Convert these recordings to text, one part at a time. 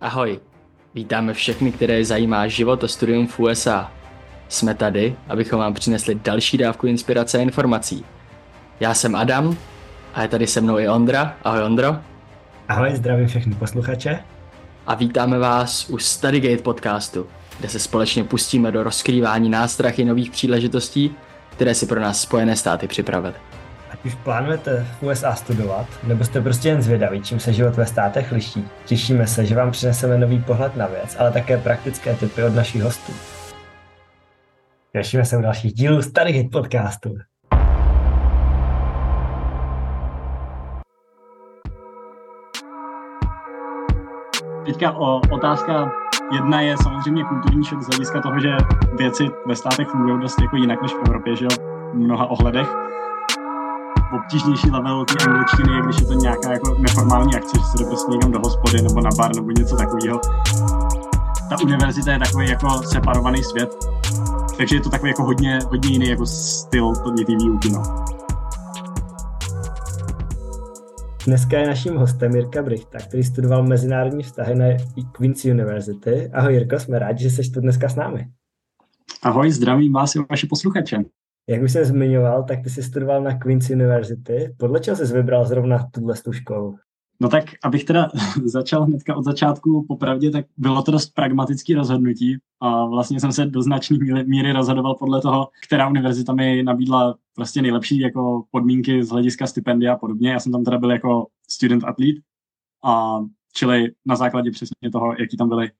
Ahoj, vítáme všechny, které zajímá život a studium v USA. Jsme tady, abychom vám přinesli další dávku inspirace a informací. Já jsem Adam a je tady se mnou i Ondra. Ahoj Ondro. Ahoj, zdravím všechny posluchače. A vítáme vás u Studygate podcastu, kde se společně pustíme do rozkrývání nástrachy nových příležitostí, které si pro nás Spojené státy připravili. Už plánujete v USA studovat, nebo jste prostě jen zvědaví, čím se život ve státech liší, těšíme se, že vám přineseme nový pohled na věc, ale také praktické tipy od našich hostů. Těšíme se u dalších dílů Stargate podcastu. Teďka o, otázka jedna je samozřejmě kulturní šok z hlediska toho, že věci ve státech fungují dost jako jinak než v Evropě, že jo, v mnoha ohledech. Obtížnější level té angličtiny je, když je to nějaká jako neformální akce, že se jde prostě někam do hospody nebo na bar nebo něco takového. Ta univerzita je takový jako separovaný svět, takže je to takový jako hodně, hodně jiný jako styl té výuky, no. Dneska je naším hostem Jirka Brichta, který studoval mezinárodní vztahy na Queen's University. Ahoj Jirko, jsme rádi, že jsi tu dneska s námi. Ahoj, zdravím vás i vaše posluchače. Jak už jsem zmiňoval, tak ty jsi studoval na Queen's University. Podle čeho jsi vybral zrovna tuhle školu? No tak, abych teda začal hnedka od začátku popravdě, tak bylo to dost pragmatický rozhodnutí a vlastně jsem se do značné míry rozhodoval podle toho, která univerzita mi nabídla prostě nejlepší jako podmínky z hlediska stipendia a podobně. Já jsem tam teda byl jako student athlete a čili na základě přesně toho, jaký tam byly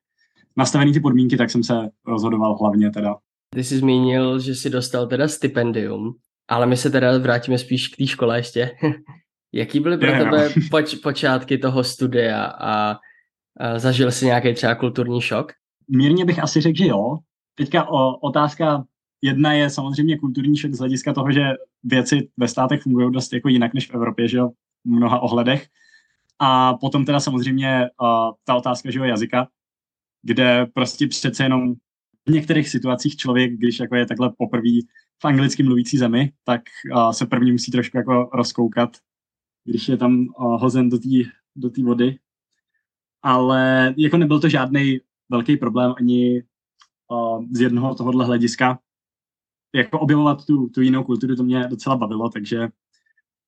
nastavené ty podmínky, tak jsem se rozhodoval hlavně teda. Ty jsi zmínil, že jsi dostal teda stipendium, ale my se teda vrátíme spíš k té škole ještě. Jaký byly pro tebe poč, počátky toho studia a, a zažil jsi nějaký třeba kulturní šok? Mírně bych asi řekl, že jo. Teďka o, otázka jedna je samozřejmě kulturní šok z hlediska toho, že věci ve státech fungují dost jako jinak než v Evropě, že jo, v mnoha ohledech. A potom teda samozřejmě uh, ta otázka, že jo, jazyka, kde prostě přece jenom v některých situacích člověk, když jako je takhle poprvé v anglicky mluvící zemi, tak uh, se první musí trošku jako rozkoukat když je tam uh, hozen do té do vody. Ale jako nebyl to žádný velký problém ani uh, z jednoho tohohle hlediska. Jako objevovat tu, tu jinou kulturu, to mě docela bavilo, takže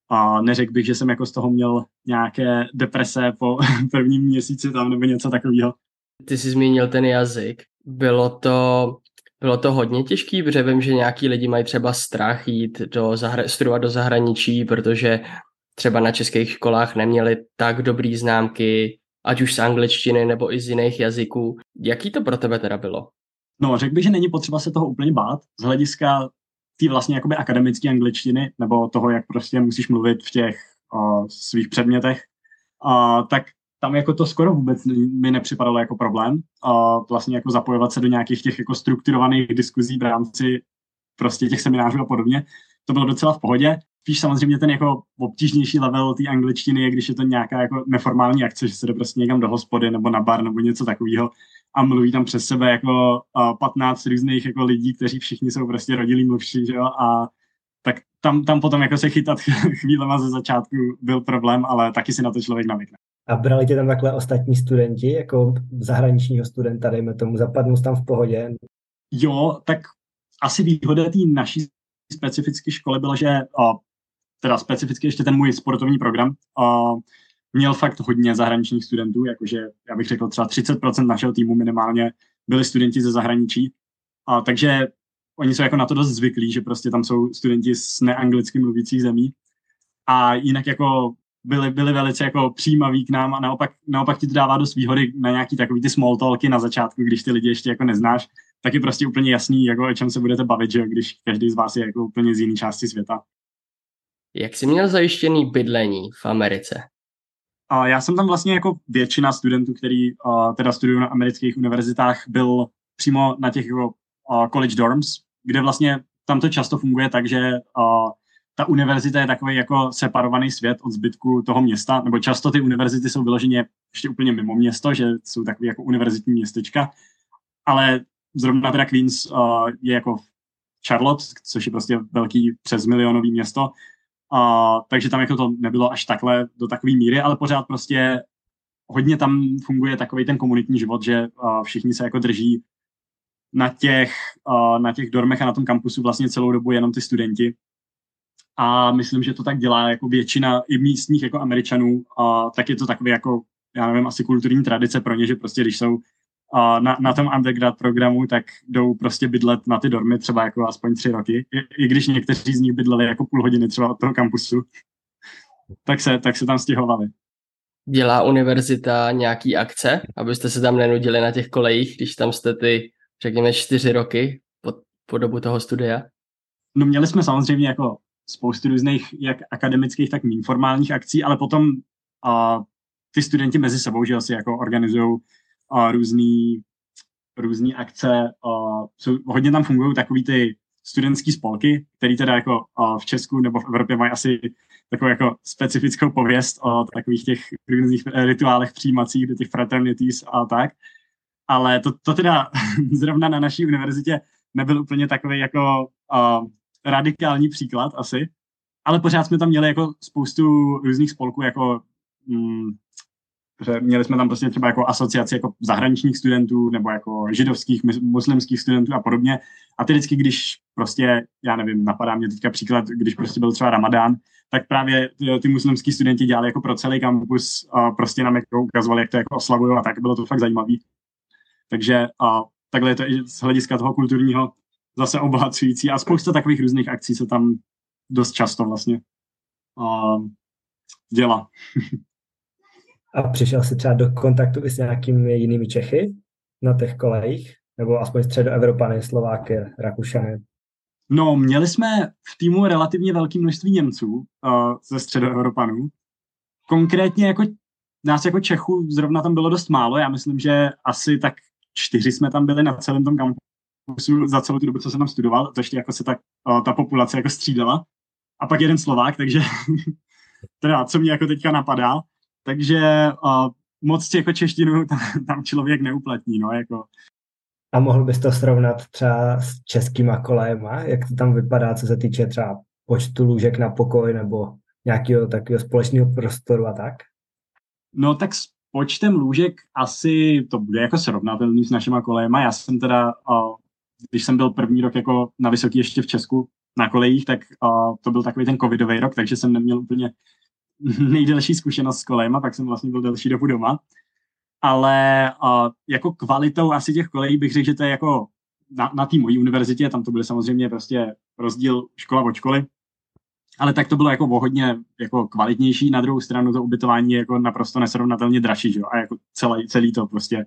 a neřekl bych, že jsem jako z toho měl nějaké deprese po prvním měsíci tam nebo něco takového. Ty jsi zmínil ten jazyk. Bylo to, bylo to hodně těžký, protože vím, že nějaký lidi mají třeba strach jít do zahra- studovat do zahraničí, protože třeba na českých školách neměli tak dobrý známky, ať už z angličtiny nebo i z jiných jazyků. Jaký to pro tebe teda bylo? No, řekl bych, že není potřeba se toho úplně bát z hlediska té vlastně jakoby akademické angličtiny nebo toho, jak prostě musíš mluvit v těch o, svých předmětech, a, tak tam jako to skoro vůbec mi nepřipadalo jako problém. A vlastně jako zapojovat se do nějakých těch jako strukturovaných diskuzí v rámci prostě těch seminářů a podobně. To bylo docela v pohodě spíš samozřejmě ten jako obtížnější level té angličtiny je, když je to nějaká jako neformální akce, že se jde prostě někam do hospody nebo na bar nebo něco takového a mluví tam přes sebe jako uh, 15 různých jako lidí, kteří všichni jsou prostě rodilí mluvší, že jo, a tak tam, tam potom jako se chytat chvílema ze začátku byl problém, ale taky si na to člověk navykne. A brali tě tam takhle ostatní studenti, jako zahraničního studenta, dejme tomu, zapadnou tam v pohodě? Jo, tak asi výhoda té naší specifické školy byla, že teda specificky ještě ten můj sportovní program, uh, měl fakt hodně zahraničních studentů, jakože já bych řekl třeba 30% našeho týmu minimálně byli studenti ze zahraničí, uh, takže oni jsou jako na to dost zvyklí, že prostě tam jsou studenti z neanglicky mluvících zemí a jinak jako byli, byli velice jako přijímaví k nám a naopak, naopak ti to dává dost výhody na nějaký takový ty small talky na začátku, když ty lidi ještě jako neznáš, tak je prostě úplně jasný, jako o čem se budete bavit, že když každý z vás je jako úplně z jiné části světa. Jak jsi měl zajištěný bydlení v Americe? A já jsem tam vlastně jako většina studentů, který uh, teda studují na amerických univerzitách, byl přímo na těch jako, uh, college dorms, kde vlastně tam to často funguje tak, že uh, ta univerzita je takový jako separovaný svět od zbytku toho města, nebo často ty univerzity jsou vyloženě ještě úplně mimo město, že jsou takový jako univerzitní městečka, ale zrovna teda Queens uh, je jako Charlotte, což je prostě velký přes milionový město, a, takže tam jako to nebylo až takhle do takové míry, ale pořád prostě hodně tam funguje takový ten komunitní život, že uh, všichni se jako drží na těch, uh, na těch dormech a na tom kampusu vlastně celou dobu jenom ty studenti. A myslím, že to tak dělá jako většina i místních jako Američanů, uh, tak je to takový jako, já nevím, asi kulturní tradice pro ně, že prostě když jsou uh, na, na tom undergrad programu, tak jdou prostě bydlet na ty dormy třeba jako aspoň tři roky, i, i když někteří z nich bydleli jako půl hodiny třeba od toho kampusu, tak se, tak se tam stěhovali. Dělá univerzita nějaký akce, abyste se tam nenudili na těch kolejích, když tam jste ty, řekněme, čtyři roky po, po dobu toho studia? No měli jsme samozřejmě jako spoustu různých jak akademických, tak informálních akcí, ale potom uh, ty studenti mezi sebou, že asi jako organizují různý, různý akce. Uh, jsou, hodně tam fungují takový ty studentský spolky, který teda jako uh, v Česku nebo v Evropě mají asi takovou jako specifickou pověst o takových těch různých rituálech přijímacích do těch fraternities a tak. Ale to, to teda zrovna na naší univerzitě nebyl úplně takový jako uh, radikální příklad asi, ale pořád jsme tam měli jako spoustu různých spolků, jako mm, měli jsme tam prostě třeba jako asociaci jako zahraničních studentů nebo jako židovských, muslimských studentů a podobně. A ty vždycky, když prostě, já nevím, napadá mě teďka příklad, když prostě byl třeba Ramadán, tak právě ty, ty muslimský studenti dělali jako pro celý kampus a prostě nám jako ukazovali, jak to jako oslavují a tak bylo to fakt zajímavé. Takže a takhle je to i z hlediska toho kulturního zase obohacující a spousta takových různých akcí se tam dost často vlastně a, dělá. A přišel jsi třeba do kontaktu i s nějakými jinými Čechy na těch kolejích? Nebo aspoň středoevropany, Slováky, Rakušany? No, měli jsme v týmu relativně velké množství Němců uh, ze středoevropanů. Konkrétně jako nás jako Čechů zrovna tam bylo dost málo. Já myslím, že asi tak čtyři jsme tam byli na celém tom kampusu za celou tu dobu, co jsem tam studoval. To ještě jako se tak, uh, ta populace jako střídala. A pak jeden Slovák, takže teda, co mě jako teďka napadá, takže uh, moc jako češtinu tam, tam člověk neuplatní, no, jako. A mohl bys to srovnat třeba s českýma kolejema, jak to tam vypadá, co se týče třeba počtu lůžek na pokoj nebo nějakého takového společného prostoru a tak? No tak s počtem lůžek asi to bude jako srovnatelný s našima kolejema. Já jsem teda, uh, když jsem byl první rok jako na vysoký ještě v Česku na kolejích, tak uh, to byl takový ten covidový rok, takže jsem neměl úplně nejdelší zkušenost s kolem a pak jsem vlastně byl delší dobu doma. Ale uh, jako kvalitou asi těch kolejí bych řekl, že to je jako na, na té mojí univerzitě, tam to bude samozřejmě prostě rozdíl škola od školy, ale tak to bylo jako hodně jako kvalitnější. Na druhou stranu to ubytování je jako naprosto nesrovnatelně dražší, že? a jako celý, celý to prostě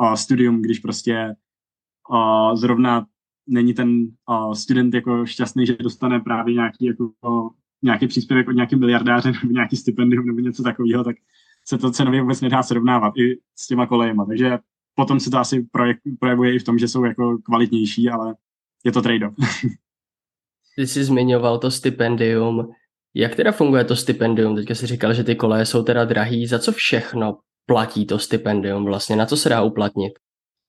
uh, studium, když prostě uh, zrovna není ten uh, student jako šťastný, že dostane právě nějaký jako nějaký příspěvek od nějaký miliardáře nebo nějaký stipendium nebo něco takového, tak se to cenově vůbec nedá srovnávat i s těma kolejema. Takže potom se to asi projevuje i v tom, že jsou jako kvalitnější, ale je to trade-off. Ty jsi zmiňoval to stipendium. Jak teda funguje to stipendium? Teďka jsi říkal, že ty koleje jsou teda drahý. Za co všechno platí to stipendium vlastně? Na co se dá uplatnit?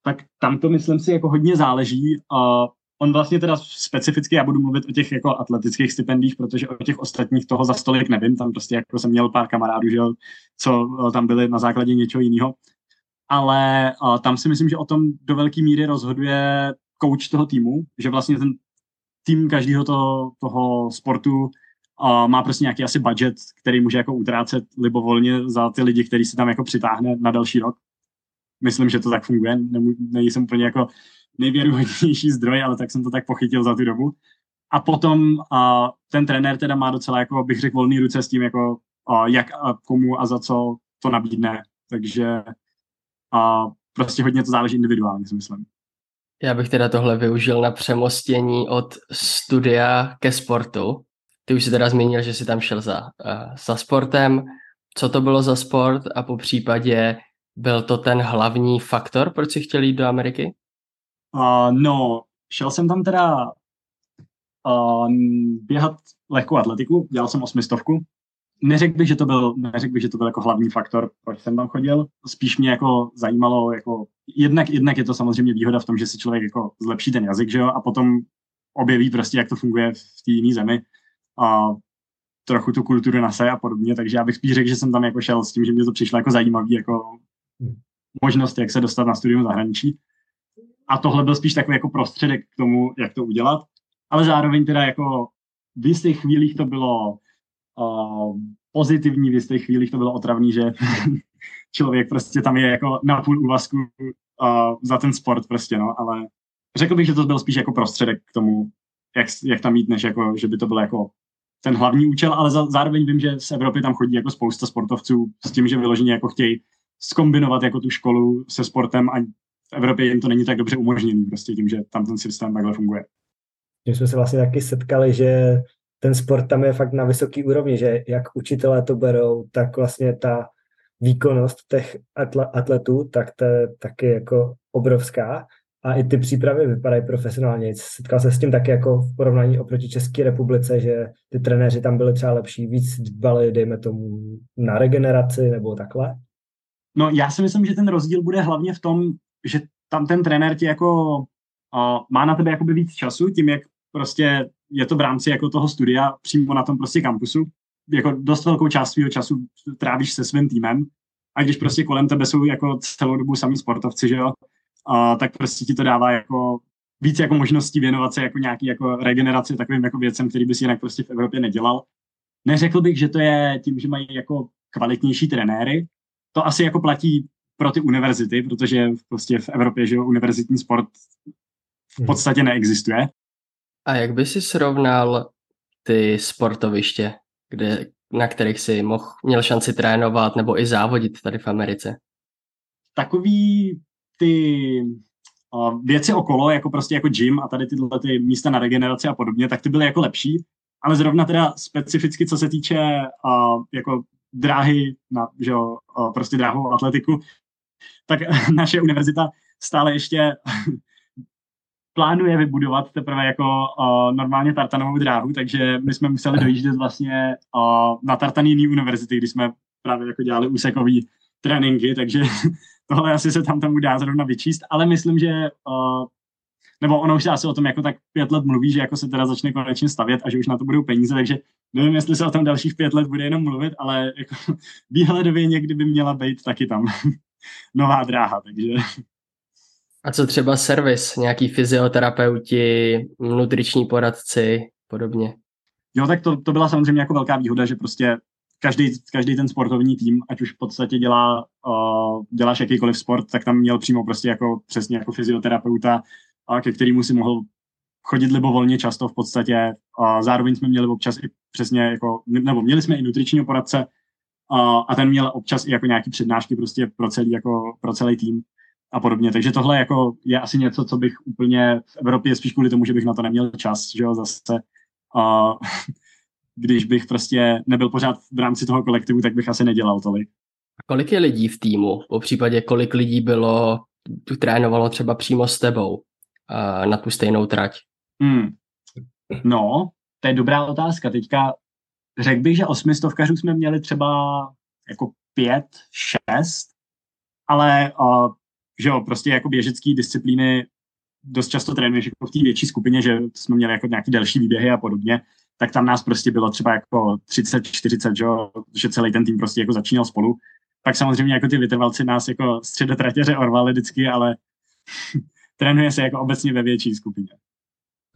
Tak tam to myslím si jako hodně záleží. Uh, On vlastně teda specificky, já budu mluvit o těch jako atletických stipendích, protože o těch ostatních toho za stolik nevím, tam prostě jako jsem měl pár kamarádů, že co eh, tam byli na základě něčeho jiného. Ale uh, tam si myslím, že o tom do velké míry rozhoduje coach toho týmu, že vlastně ten tým každého to, toho sportu uh, má prostě nějaký asi budget, který může jako utrácet libovolně za ty lidi, který se tam jako přitáhne na další rok. Myslím, že to tak funguje. nejsem úplně jako nejvěruhodnější zdroj, ale tak jsem to tak pochytil za tu dobu. A potom uh, ten trenér teda má docela, jako bych řekl, volný ruce s tím, jako uh, jak a komu a za co to nabídne. Takže uh, prostě hodně to záleží individuálně, si myslím. Já bych teda tohle využil na přemostění od studia ke sportu. Ty už si teda zmínil, že jsi tam šel za, uh, za sportem. Co to bylo za sport a po případě byl to ten hlavní faktor, proč jsi chtěl jít do Ameriky? Uh, no, šel jsem tam teda uh, běhat lehkou atletiku, dělal jsem osmistovku. Neřekl bych, že to byl, neřekl bych, že to byl jako hlavní faktor, proč jsem tam chodil. Spíš mě jako zajímalo, jako jednak, jednak je to samozřejmě výhoda v tom, že si člověk jako zlepší ten jazyk, že jo, a potom objeví prostě, jak to funguje v té jiné zemi. A trochu tu kulturu nase a podobně, takže já bych spíš řekl, že jsem tam jako šel s tím, že mě to přišlo jako zajímavý, jako. Možnost, jak se dostat na studium zahraničí. A tohle byl spíš takový jako prostředek k tomu, jak to udělat. Ale zároveň teda jako v jistých chvílích to bylo uh, pozitivní, v jistých chvílích to bylo otravný, že člověk prostě tam je jako na půl úvazku uh, za ten sport prostě, no, ale řekl bych, že to byl spíš jako prostředek k tomu, jak, jak tam jít, než jako, že by to byl jako ten hlavní účel, ale za, zároveň vím, že z Evropy tam chodí jako spousta sportovců s tím, že vyloženě jako chtějí skombinovat jako tu školu se sportem a v Evropě jim to není tak dobře umožněný prostě tím, že tam ten systém takhle funguje. Tím jsme se vlastně taky setkali, že ten sport tam je fakt na vysoký úrovni, že jak učitelé to berou, tak vlastně ta výkonnost těch atletů, tak to je taky jako obrovská a i ty přípravy vypadají profesionálně. Setkal se s tím taky jako v porovnání oproti České republice, že ty trenéři tam byli třeba lepší, víc dbali, dejme tomu, na regeneraci nebo takhle? No já si myslím, že ten rozdíl bude hlavně v tom, že tam ten trenér ti jako uh, má na tebe jakoby víc času, tím jak prostě je to v rámci jako toho studia přímo na tom prostě kampusu. Jako dost velkou část svého času trávíš se svým týmem a když prostě kolem tebe jsou jako celou dobu samý sportovci, že jo, a tak prostě ti to dává jako víc jako možností věnovat se jako nějaký jako regeneraci takovým jako věcem, který bys jinak prostě v Evropě nedělal. Neřekl bych, že to je tím, že mají jako kvalitnější trenéry. To asi jako platí pro ty univerzity, protože prostě v Evropě, že jo, univerzitní sport v hmm. podstatě neexistuje. A jak by si srovnal ty sportoviště, kde, na kterých si mohl, měl šanci trénovat nebo i závodit tady v Americe? Takový ty uh, věci okolo, jako prostě jako gym a tady tyhle ty místa na regeneraci a podobně, tak ty byly jako lepší, ale zrovna teda specificky, co se týče uh, jako dráhy na, že jo, prostě dráhovou atletiku, tak naše univerzita stále ještě plánuje vybudovat teprve jako uh, normálně tartanovou dráhu, takže my jsme museli dojíždět vlastně uh, na tartan jiný univerzity, když jsme právě jako dělali úsekový tréninky, takže tohle asi se tam tomu dá zrovna vyčíst, ale myslím, že uh, nebo ono už se asi o tom jako tak pět let mluví, že jako se teda začne konečně stavět a že už na to budou peníze, takže nevím, jestli se o tom dalších pět let bude jenom mluvit, ale jako výhledově někdy by měla být taky tam nová dráha, takže... A co třeba servis, nějaký fyzioterapeuti, nutriční poradci, podobně? Jo, tak to, to byla samozřejmě jako velká výhoda, že prostě každý, každý ten sportovní tým, ať už v podstatě dělá, uh, děláš jakýkoliv sport, tak tam měl přímo prostě jako přesně jako fyzioterapeuta, uh, ke kterému si mohl chodit libovolně často v podstatě. Uh, zároveň jsme měli občas i přesně jako, nebo měli jsme i nutričního poradce uh, a ten měl občas i jako nějaký přednášky prostě pro celý, jako, pro celý tým a podobně. Takže tohle jako je asi něco, co bych úplně v Evropě spíš kvůli tomu, že bych na to neměl čas, že jo, zase. Uh, když bych prostě nebyl pořád v rámci toho kolektivu, tak bych asi nedělal tolik. A kolik je lidí v týmu? Po případě kolik lidí bylo, trénovalo třeba přímo s tebou na tu stejnou trať? Hmm. No, to je dobrá otázka. Teďka řekl bych, že osmistovkařů jsme měli třeba jako pět, šest, ale uh, že jo, prostě jako běžecký disciplíny dost často trénuješ jako v té větší skupině, že jsme měli jako nějaký delší výběhy a podobně, tak tam nás prostě bylo třeba jako 30-40, že, že celý ten tým prostě jako začínal spolu. Pak samozřejmě jako ty vytrvalci nás jako středotratěře orvali vždycky, ale trénuje se jako obecně ve větší skupině.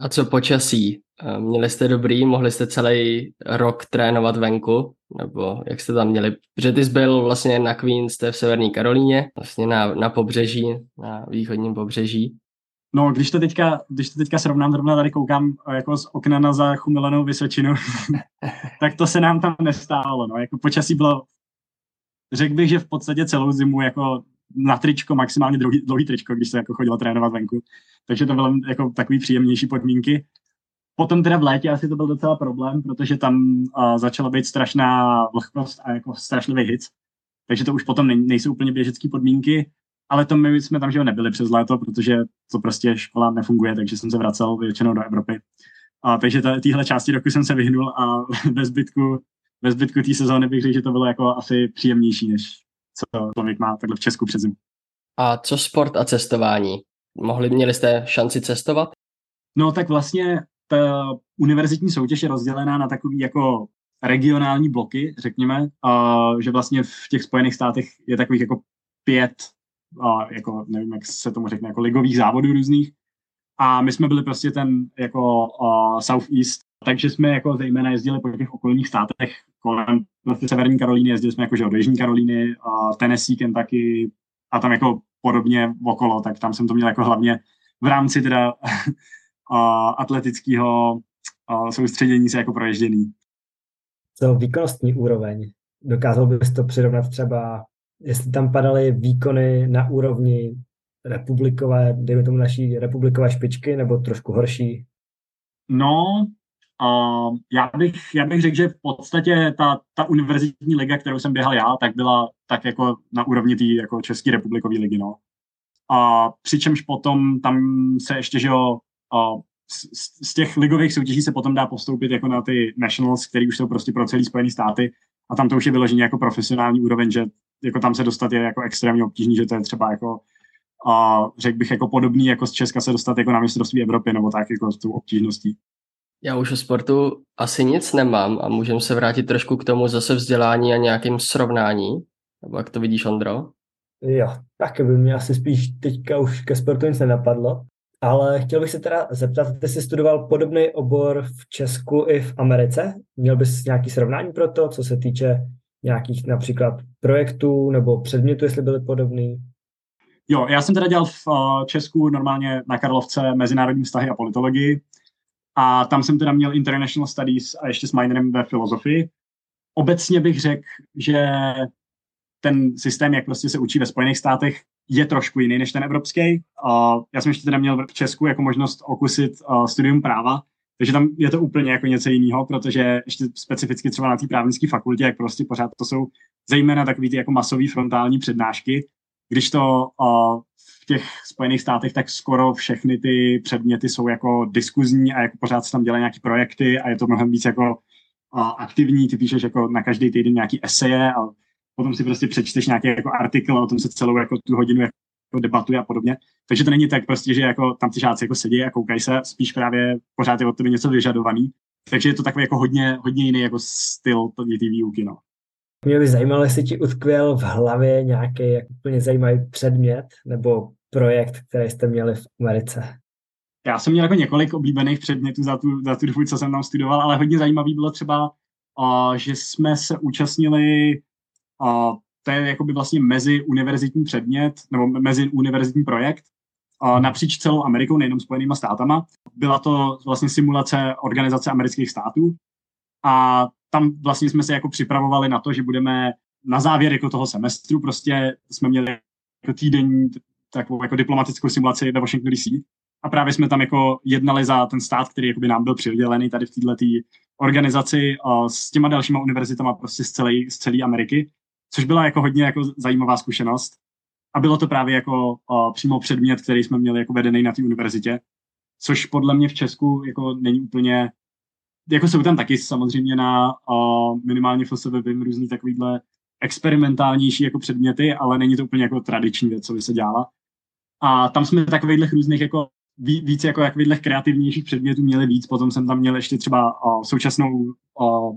A co počasí? Eh, měli jste dobrý, mohli jste celý rok trénovat venku? Nebo jak jste tam měli? Protože ty jsi byl vlastně na Queen, jste v Severní Karolíně, vlastně na, na pobřeží, na východním pobřeží. No, když to teďka, když to teďka srovnám, zrovna tady koukám eh, jako z okna na zachumilenou Vysočinu, tak to se nám tam nestálo. No. Jako počasí bylo, řekl bych, že v podstatě celou zimu jako na tričko, maximálně dlouhý, dlouhý tričko, když se jako chodilo trénovat venku. Takže to bylo jako takový příjemnější podmínky. Potom teda v létě asi to byl docela problém, protože tam uh, začala být strašná vlhkost a jako strašlivý hit. Takže to už potom nejsou úplně běžecké podmínky ale to my jsme tam že nebyli přes léto, protože to prostě škola nefunguje, takže jsem se vracel většinou do Evropy. A, takže téhle části roku jsem se vyhnul a ve zbytku, ve zbytku té sezóny bych řekl, že to bylo jako asi příjemnější, než co člověk má takhle v Česku před zimu. A co sport a cestování? Mohli, měli jste šanci cestovat? No tak vlastně ta univerzitní soutěž je rozdělená na takový jako regionální bloky, řekněme, uh, že vlastně v těch Spojených státech je takových jako pět, uh, jako nevím, jak se tomu řekne, jako ligových závodů různých. A my jsme byli prostě ten jako uh, Southeast, takže jsme jako zejména jezdili po těch okolních státech kolem vlastně Severní Karolíny, jezdili jsme jako že od Jižní Karolíny, uh, Tennessee, Kentucky a tam jako podobně okolo, tak tam jsem to měl jako hlavně v rámci teda atletického soustředění se jako proježděný co výkonnostní úroveň. Dokázal bys to přirovnat třeba, jestli tam padaly výkony na úrovni republikové, dejme tomu naší republikové špičky, nebo trošku horší? No, uh, já, bych, já bych řekl, že v podstatě ta, ta univerzitní liga, kterou jsem běhal já, tak byla tak jako na úrovni té jako České republikové ligy, no. A přičemž potom tam se ještě, že jo, uh, z, z těch ligových soutěží se potom dá postoupit jako na ty nationals, které už jsou prostě pro celý Spojené státy a tam to už je vyloženě jako profesionální úroveň, že jako tam se dostat je jako extrémně obtížný, že to je třeba jako a řekl bych jako podobný jako z Česka se dostat jako na mistrovství Evropy nebo tak jako s tou obtížností. Já už o sportu asi nic nemám a můžeme se vrátit trošku k tomu zase vzdělání a nějakým srovnání. Nebo jak to vidíš, Ondro? Jo, tak by mě asi spíš teďka už ke sportu nic nenapadlo. Ale chtěl bych se teda zeptat, ty jsi studoval podobný obor v Česku i v Americe? Měl bys nějaký srovnání pro to, co se týče nějakých například projektů nebo předmětů, jestli byly podobný? Jo, já jsem teda dělal v uh, Česku normálně na Karlovce mezinárodní vztahy a politologii a tam jsem teda měl International Studies a ještě s minorem ve filozofii. Obecně bych řekl, že ten systém, jak prostě se učí ve Spojených státech, je trošku jiný než ten evropský. Já jsem ještě teda měl v Česku jako možnost okusit studium práva, takže tam je to úplně jako něco jiného, protože ještě specificky třeba na té právnické fakultě, jak prostě pořád to jsou zejména takový ty jako masový frontální přednášky, když to uh, v těch Spojených státech, tak skoro všechny ty předměty jsou jako diskuzní a jako pořád se tam dělají nějaké projekty a je to mnohem víc jako uh, aktivní, ty píšeš jako na každý týden nějaký eseje a potom si prostě přečteš nějaký jako artikl a o tom se celou jako tu hodinu jako debatuje a podobně. Takže to není tak prostě, že jako tam ty žáci jako sedí a koukají se, spíš právě pořád je od tebe něco vyžadovaný. Takže je to takový jako hodně, hodně jiný jako styl té výuky, no. Mě by zajímalo, jestli ti utkvěl v hlavě nějaký jako úplně zajímavý předmět nebo projekt, který jste měli v Americe. Já jsem měl jako několik oblíbených předmětů za tu, za tu dobu, co jsem tam studoval, ale hodně zajímavý bylo třeba, uh, že jsme se účastnili a to je jakoby vlastně mezi univerzitní předmět, nebo mezi univerzitní projekt a napříč celou Amerikou, nejenom Spojenýma státama. Byla to vlastně simulace organizace amerických států a tam vlastně jsme se jako připravovali na to, že budeme na závěr jako toho semestru prostě jsme měli jako týdenní takovou jako diplomatickou simulaci ve Washington DC a právě jsme tam jako jednali za ten stát, který jakoby nám byl přidělený tady v této organizaci s těma dalšíma univerzitama prostě z celé, z celé Ameriky což byla jako hodně jako zajímavá zkušenost. A bylo to právě jako o, přímo předmět, který jsme měli jako vedený na té univerzitě, což podle mě v Česku jako není úplně, jako jsou tam taky samozřejmě na o, minimálně FSV vím různý takovýhle experimentálnější jako předměty, ale není to úplně jako tradiční věc, co by se dělala. A tam jsme takovýchhle různých jako víc jako takovýchhle kreativnějších předmětů měli víc. Potom jsem tam měl ještě třeba o, současnou o,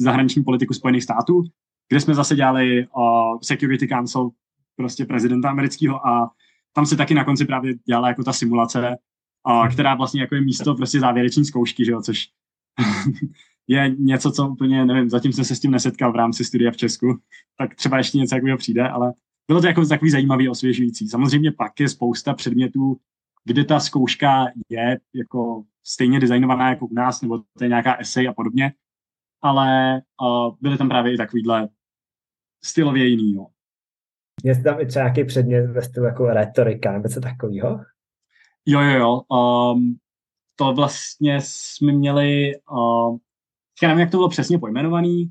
zahraniční politiku Spojených států, kde jsme zase dělali uh, Security Council prostě prezidenta amerického a tam se taky na konci právě dělala jako ta simulace, uh, která vlastně jako je místo prostě závěreční zkoušky, že jo, což je něco, co úplně, nevím, zatím jsem se s tím nesetkal v rámci studia v Česku, tak třeba ještě něco takového přijde, ale bylo to jako takový zajímavý, osvěžující. Samozřejmě pak je spousta předmětů, kde ta zkouška je jako stejně designovaná jako u nás, nebo to je nějaká esej a podobně, ale uh, byly tam právě i takovýhle stylově jiný. Jo. Je tam i třeba nějaký předmět ve stylu jako retorika nebo co takového? Jo, jo, jo. Um, to vlastně jsme měli, uh, já nevím, jak to bylo přesně pojmenovaný,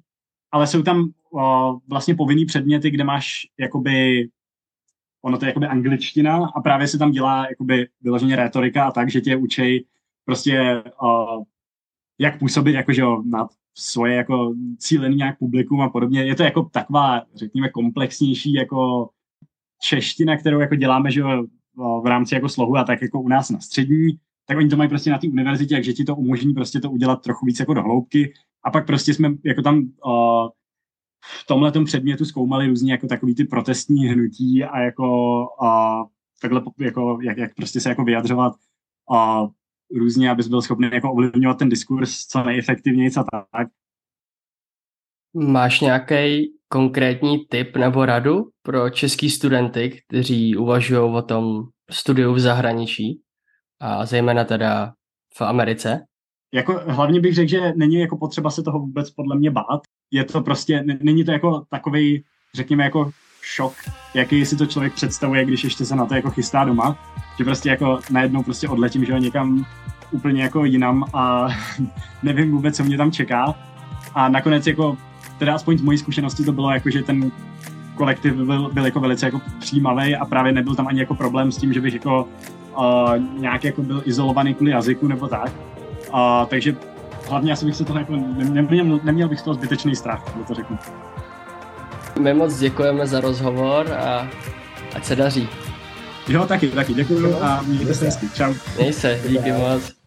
ale jsou tam uh, vlastně povinný předměty, kde máš jakoby, ono to je jakoby angličtina a právě se tam dělá jakoby vyloženě retorika a tak, že tě učej prostě uh, jak působit jakože na svoje jako cílený nějak publikum a podobně. Je to jako taková, řekněme, komplexnější jako čeština, kterou jako děláme, že v rámci jako slohu a tak jako u nás na střední, tak oni to mají prostě na té univerzitě, takže ti to umožní prostě to udělat trochu víc jako do hloubky. A pak prostě jsme jako tam uh, v tomhle předmětu zkoumali různě jako takový ty protestní hnutí a jako uh, takhle jako, jak, jak prostě se jako vyjadřovat uh, různě, abys byl schopný jako ovlivňovat ten diskurs co nejefektivněji a tak. Máš nějaký konkrétní tip nebo radu pro český studenty, kteří uvažují o tom studiu v zahraničí a zejména teda v Americe? Jako hlavně bych řekl, že není jako potřeba se toho vůbec podle mě bát. Je to prostě, není to jako takový, řekněme jako šok, jaký si to člověk představuje, když ještě se na to jako chystá doma, že prostě jako najednou prostě odletím, že někam úplně jako jinam a nevím vůbec, co mě tam čeká. A nakonec jako, teda aspoň z mojí zkušenosti to bylo jako, že ten kolektiv byl, byl jako velice jako přijímavý a právě nebyl tam ani jako problém s tím, že bych jako uh, nějak jako byl izolovaný kvůli jazyku nebo tak. Uh, takže hlavně asi bych se toho jako neměl, neměl bych z toho zbytečný strach, to řeknu. My moc děkujeme za rozhovor a ať se daří. Jo, taky, taky. Děkuji a mějte se hezky. Čau. Měj se, díky moc.